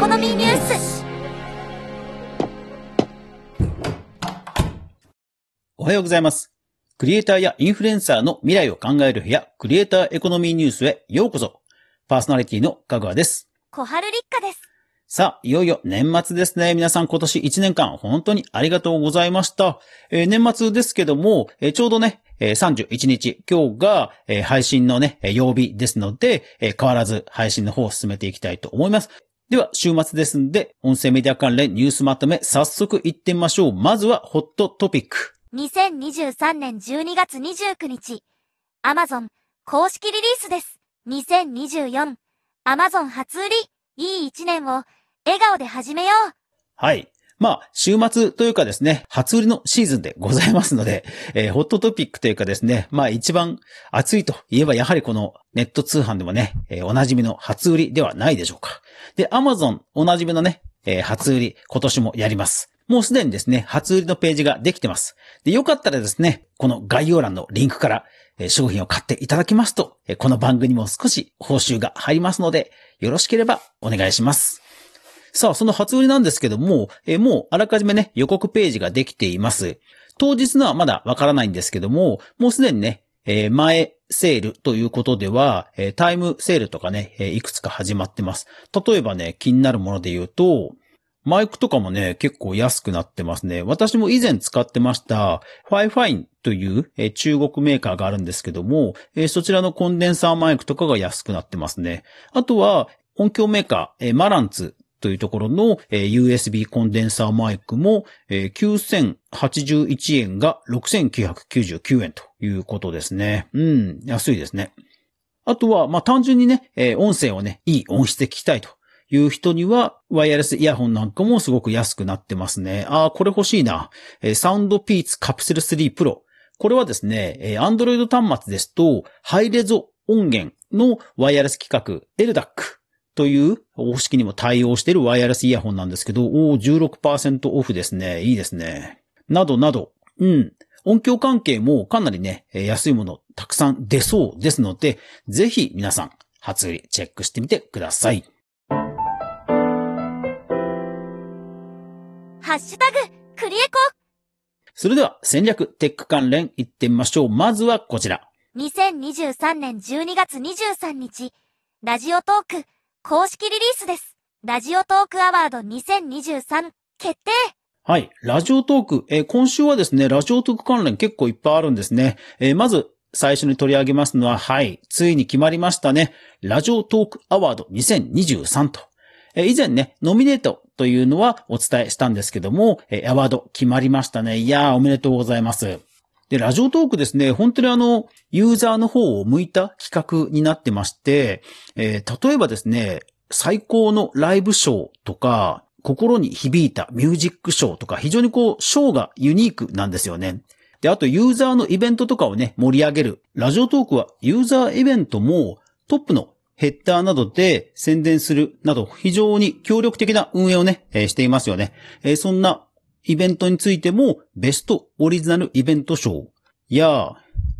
コノミーニュースおはようございます。クリエイターやインフルエンサーの未来を考える部屋、クリエイターエコノミーニュースへようこそ。パーソナリティのかぐわです。小春立花です。さあ、いよいよ年末ですね。皆さん今年1年間本当にありがとうございました。えー年末ですけども、えーちょうどね、えー31日、今日が、えー配信のね、えー曜日ですので、えー変わらず配信の方を進めていきたいと思います。では、週末ですんで、音声メディア関連ニュースまとめ、早速行ってみましょう。まずは、ホットトピック。2023年12月29日、Amazon 公式リリースです。2024 Amazon 初売り、いい一年を笑顔で始めよう。はい。まあ、週末というかですね、初売りのシーズンでございますので、えーホットトピックというかですね、まあ一番熱いといえばやはりこのネット通販でもね、えーおなじみの初売りではないでしょうか。で、アマゾンおなじみのね、えー初売り今年もやります。もうすでにですね、初売りのページができてます。で、よかったらですね、この概要欄のリンクから、え商品を買っていただきますと、えこの番組も少し報酬が入りますので、よろしければお願いします。さあ、その初売りなんですけども、えーもうあらかじめね、予告ページができています。当日のはまだわからないんですけども、もうすでにね、えー前セールということでは、えータイムセールとかね、えーいくつか始まってます。例えばね、気になるもので言うと、マイクとかもね、結構安くなってますね。私も以前使ってました、 FIFINE という、えー中国メーカーがあるんですけども、えーそちらのコンデンサーマイクとかが安くなってますね。あとは、音響メーカー、えーマランツというところの、USB コンデンサーマイクも、えー9081円が6999円ということですね。うん、安いですね。あとは、まあ、単純にね、え音声をね、いい音質で聞きたいという人には、ワイヤレスイヤホンなんかもすごく安くなってますね。ああ、これ欲しいな。サウンドピーツカプセル3 Pro。これはですね、えー Android 端末ですと、ハイレゾ音源のワイヤレス規格 LDAC という方式にも対応しているワイヤレスイヤホンなんですけど、おー16%オフですね。いいですね。などなど、うん。音響関係もかなりね、えー安いものたくさん出そうですので、ぜひ皆さん、初売りチェックしてみてください。ハッシュタグ、クリエコそれでは戦略テック関連いってみましょう。まずはこちら。2023年12月23日、ラジオトーク公式リリースです。ラジオトークアワード2023決定はい。ラジオトーク。えー今週はですね、ラジオトーク関連結構いっぱいあるんですね。えーまず、最初に取り上げますのは、はい。ついに決まりましたね。ラジオトークアワード2023と。えー以前ね、ノミネートというのはお伝えしたんですけども、えアワード決まりましたね。いやー、おめでとうございます。で、ラジオトークですね、本当にあの、ユーザーの方を向いた企画になってまして、えー例えばですね、最高のライブショーとか、心に響いたミュージックショーとか、非常にこう、ショーがユニークなんですよね。で、あとユーザーのイベントとかをね、盛り上げる。ラジオトークはユーザーイベントもトップのヘッダーなどで宣伝するなど、非常に協力的な運営をね、えーしていますよね。えーそんなイベントについても、ベストオリジナルイベント賞や、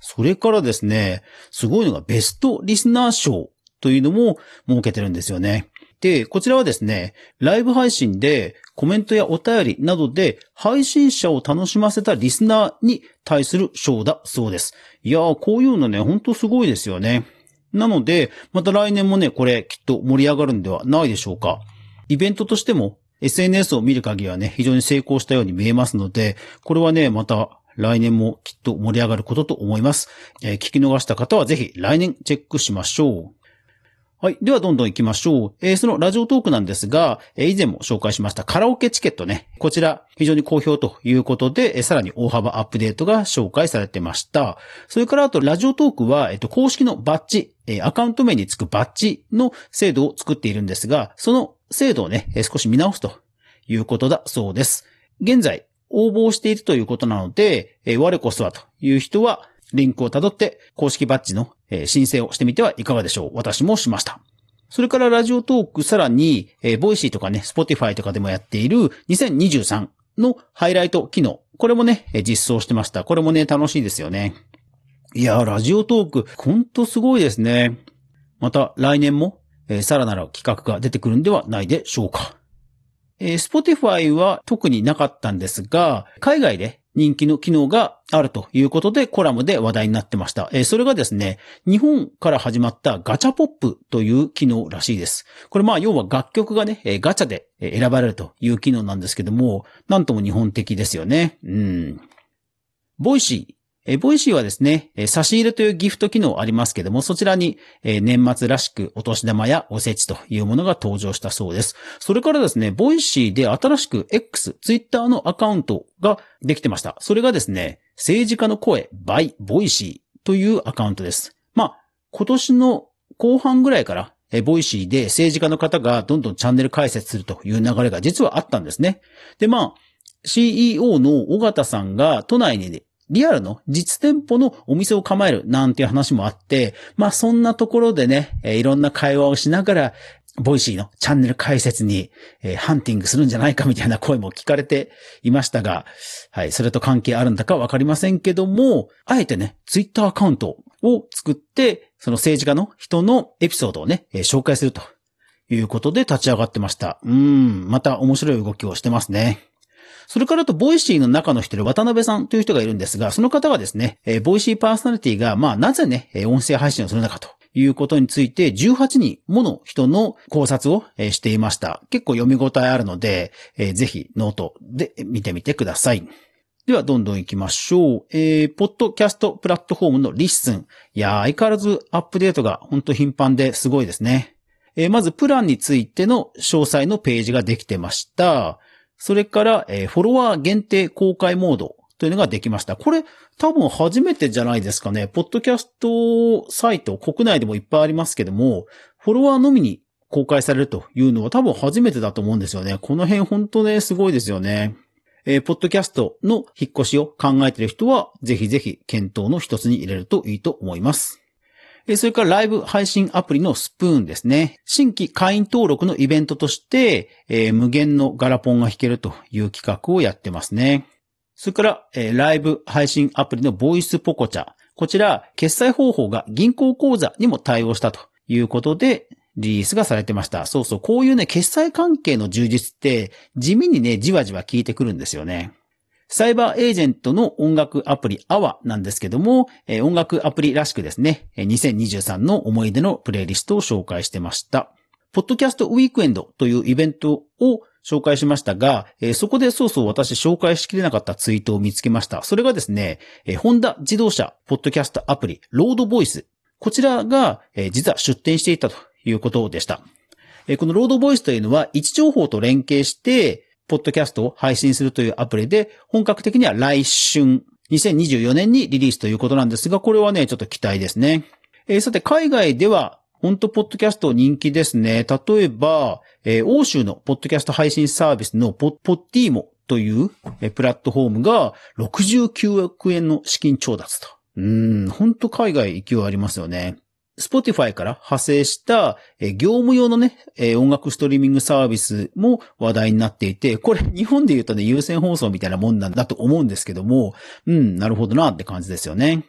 それからですね、すごいのがベストリスナー賞というのも設けてるんですよね。で、こちらはですね、ライブ配信でコメントやお便りなどで配信者を楽しませたリスナーに対する賞だそうです。いやー、こういうのね、ほんとすごいですよね。なので、また来年もね、これきっと盛り上がるんではないでしょうか。イベントとしても SNS を見る限りはね、非常に成功したように見えますので、これはね、また来年もきっと盛り上がることと思います。えー聞き逃した方はぜひ来年チェックしましょう。はい。では、どんどん行きましょう。えーそのラジオトークなんですが、えー以前も紹介しましたカラオケチケットね。こちら、非常に好評ということで、えーさらに大幅アップデートが紹介されてました。それから、あと、ラジオトークは、えっと、公式のバッジ、えーアカウント名につくバッジの制度を作っているんですが、その制度をね、少し見直すということだそうです。現在、応募しているということなので、え我こそはという人は、リンクをたどって公式バッジのえ申請をしてみてはいかがでしょう私もしました。それから Radiotalk さらに、えー Voicy とかね、 Spotify とかでもやっている2023のハイライト機能。これもね、え実装してました。これもね、楽しいですよね。いやー、 Radiotalk、ほんとすごいですね。また来年も、えーさらなる企画が出てくるんではないでしょうか。えー Spotify は特になかったんですが、海外で人気の機能があるということでコラムで話題になってました。えーそれがですね、日本から始まったガチャポップという機能らしいです。これまあ要は楽曲がね、えーガチャで選ばれるという機能なんですけども、なんとも日本的ですよね。うん。 Voicy。えー Voicy はですね、えー差し入れというギフト機能ありますけども、そちらに、えー年末らしくお年玉やおせちというものが登場したそうです。それからですね、 Voicy で新しく X、ツイッターのアカウントができてました。それがですね、政治家の声 by ボイシーというアカウントです。まあ、今年の後半ぐらいから、えー Voicy で政治家の方がどんどんチャンネル開設するという流れが実はあったんですね。で、まあ、CEO の緒方さんが都内にねリアルの実店舗のお店を構えるなんていう話もあって、まあそんなところでね、いろんな会話をしながら、 Voicy のチャンネル開設に、えーハンティングするんじゃないかみたいな声も聞かれていましたが、はい、それと関係あるんだかわかりませんけども、あえてね、ツイッターアカウントを作って、その政治家の人のエピソードをね、えー紹介するということで立ち上がってました。うん、また面白い動きをしてますね。それからと、 Voicy の中の一人、渡辺さんという人がいるんですが、その方がですね、えー Voicy パーソナリティが、まあ、なぜね、音声配信をするのかということについて、18人もの人の考察をしていました。結構読み応えあるので、えーぜひノートで見てみてください。では、どんどん行きましょう。えー、ポッドキャストプラットフォームの LISTEN。いやー、相変わらずアップデートが本当頻繁ですごいですね。えーまず、プランについての詳細のページができてました。それから、えーフォロワー限定公開モードというのができました。これ、多分初めてじゃないですかね。ポッドキャストサイト、国内でもいっぱいありますけども、フォロワーのみに公開されるというのは多分初めてだと思うんですよね。この辺本当ね、すごいですよね。えーポッドキャストの引っ越しを考えている人は、ぜひぜひ検討の一つに入れるといいと思います。えそれからライブ配信アプリのスプーンですね。新規会員登録のイベントとして、えー無限のガラポンが弾けるという企画をやってますね。それから、えーライブ配信アプリのボイスポコチャ。こちら、決済方法が銀行口座にも対応したということで、リリースがされてました。そうそう、こういうね、決済関係の充実って、地味にね、じわじわ効いてくるんですよね。サイバーエージェントの音楽アプリ AWA なんですけども、音楽アプリらしくですね、2023の思い出のプレイリストを紹介してました。ポッドキャストウィークエンドというイベントを紹介しましたが、そこでそうそう私紹介しきれなかったツイートを見つけました。それがですね、ホンダ自動車ポッドキャストアプリロードボイス。こちらが、実は出展していたということでした。このロードボイスというのは位置情報と連携して、ポッドキャストを配信するというアプリで、本格的には来春、2024年にリリースということなんですが、これはね、ちょっと期待ですね。えーさて、海外では、本当ポッドキャスト人気ですね。例えば、えー欧州のポッドキャスト配信サービスのポッポッティーモという、えープラットフォームが69億円の資金調達と。うーん、本当海外勢いありますよね。Spotify から派生した、え業務用のね、え音楽ストリーミングサービスも話題になっていて、これ日本で言うとね、優先放送みたいなもんなんだと思うんですけども、うん、なるほどなって感じですよね。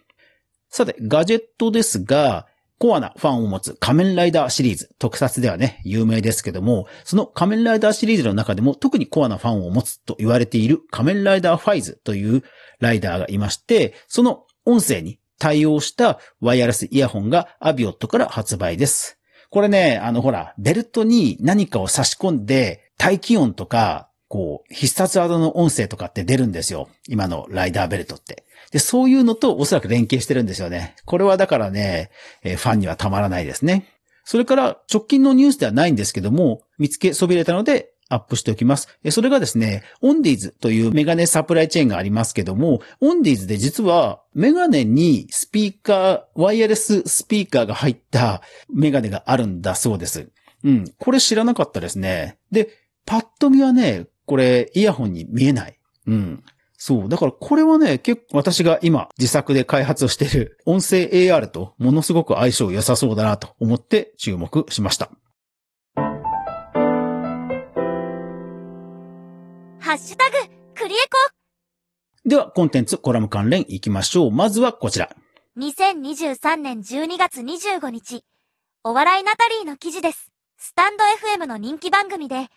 さて、ガジェットですが、コアなファンを持つ仮面ライダーシリーズ、特撮ではね、有名ですけども、その仮面ライダーシリーズの中でも特にコアなファンを持つと言われている仮面ライダーファイズというライダーがいまして、その音声に対応したワイヤレスイヤホンが AVIOT から発売です。これね、あのほら、ベルトに何かを差し込んで、待機音とか、こう、必殺技の音声とかって出るんですよ。今のライダーベルトって。で、そういうのとおそらく連携してるんですよね。これはだからね、えーファンにはたまらないですね。それから、直近のニュースではないんですけども、見つけそびれたので、アップしておきます。えそれがですね、オンディーズというメガネサプライチェーンがありますけども、オンディーズで実はメガネにスピーカー、ワイヤレススピーカーが入ったメガネがあるんだそうです。うん。これ知らなかったですね。で、パッと見はね、これイヤホンに見えない。うん。そう。だからこれはね、結構私が今自作で開発をしている音声 AR とものすごく相性良さそうだなと思って注目しました。ハッシュタグ、クリエでは、コンテンツコラム関連行きましょう。まずはこちら。コ2023年12月25日、お笑いナタリーの記事です。スタンド FM の人気番組で、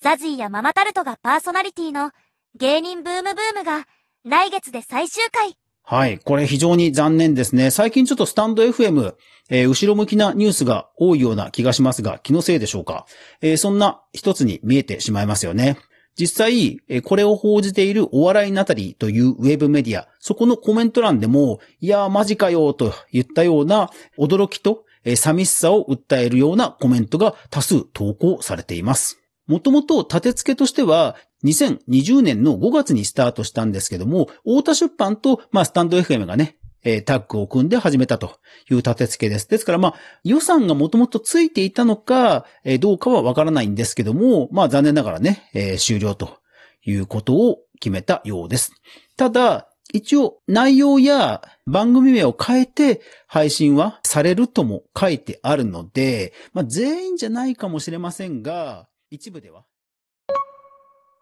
ザジーやママタルトがパーソナリティの芸人ブームブームが来月で最終回。はい。これ非常に残念ですね。最近ちょっとスタンド FM、えー後ろ向きなニュースが多いような気がしますが、気のせいでしょうか？えーそんな一つに見えてしまいますよね。実際、これを報じているお笑いナタリーというウェブメディア、そこのコメント欄でも、いやーマジかよと言ったような驚きと、寂しさを訴えるようなコメントが多数投稿されています。もともと立て付けとしては、2020年の5月にスタートしたんですけども、太田出版と、まあ、スタンド FM がね、えタッグを組んで始めたという立て付けです。ですから、まあ、予算がもともとついていたのか、えどうかはわからないんですけども、まあ、残念ながらね、え終了ということを決めたようです。ただ、一応内容や番組名を変えて配信はされるとも書いてあるので、まあ、全員じゃないかもしれませんが、一部では。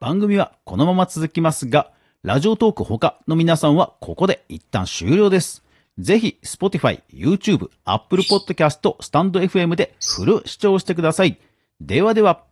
番組はこのまま続きますが、ラジオトーク他の皆さんはここで一旦終了です。ぜひ、Spotify、YouTube、Apple Podcast、スタンド FM でフル視聴してください。ではでは。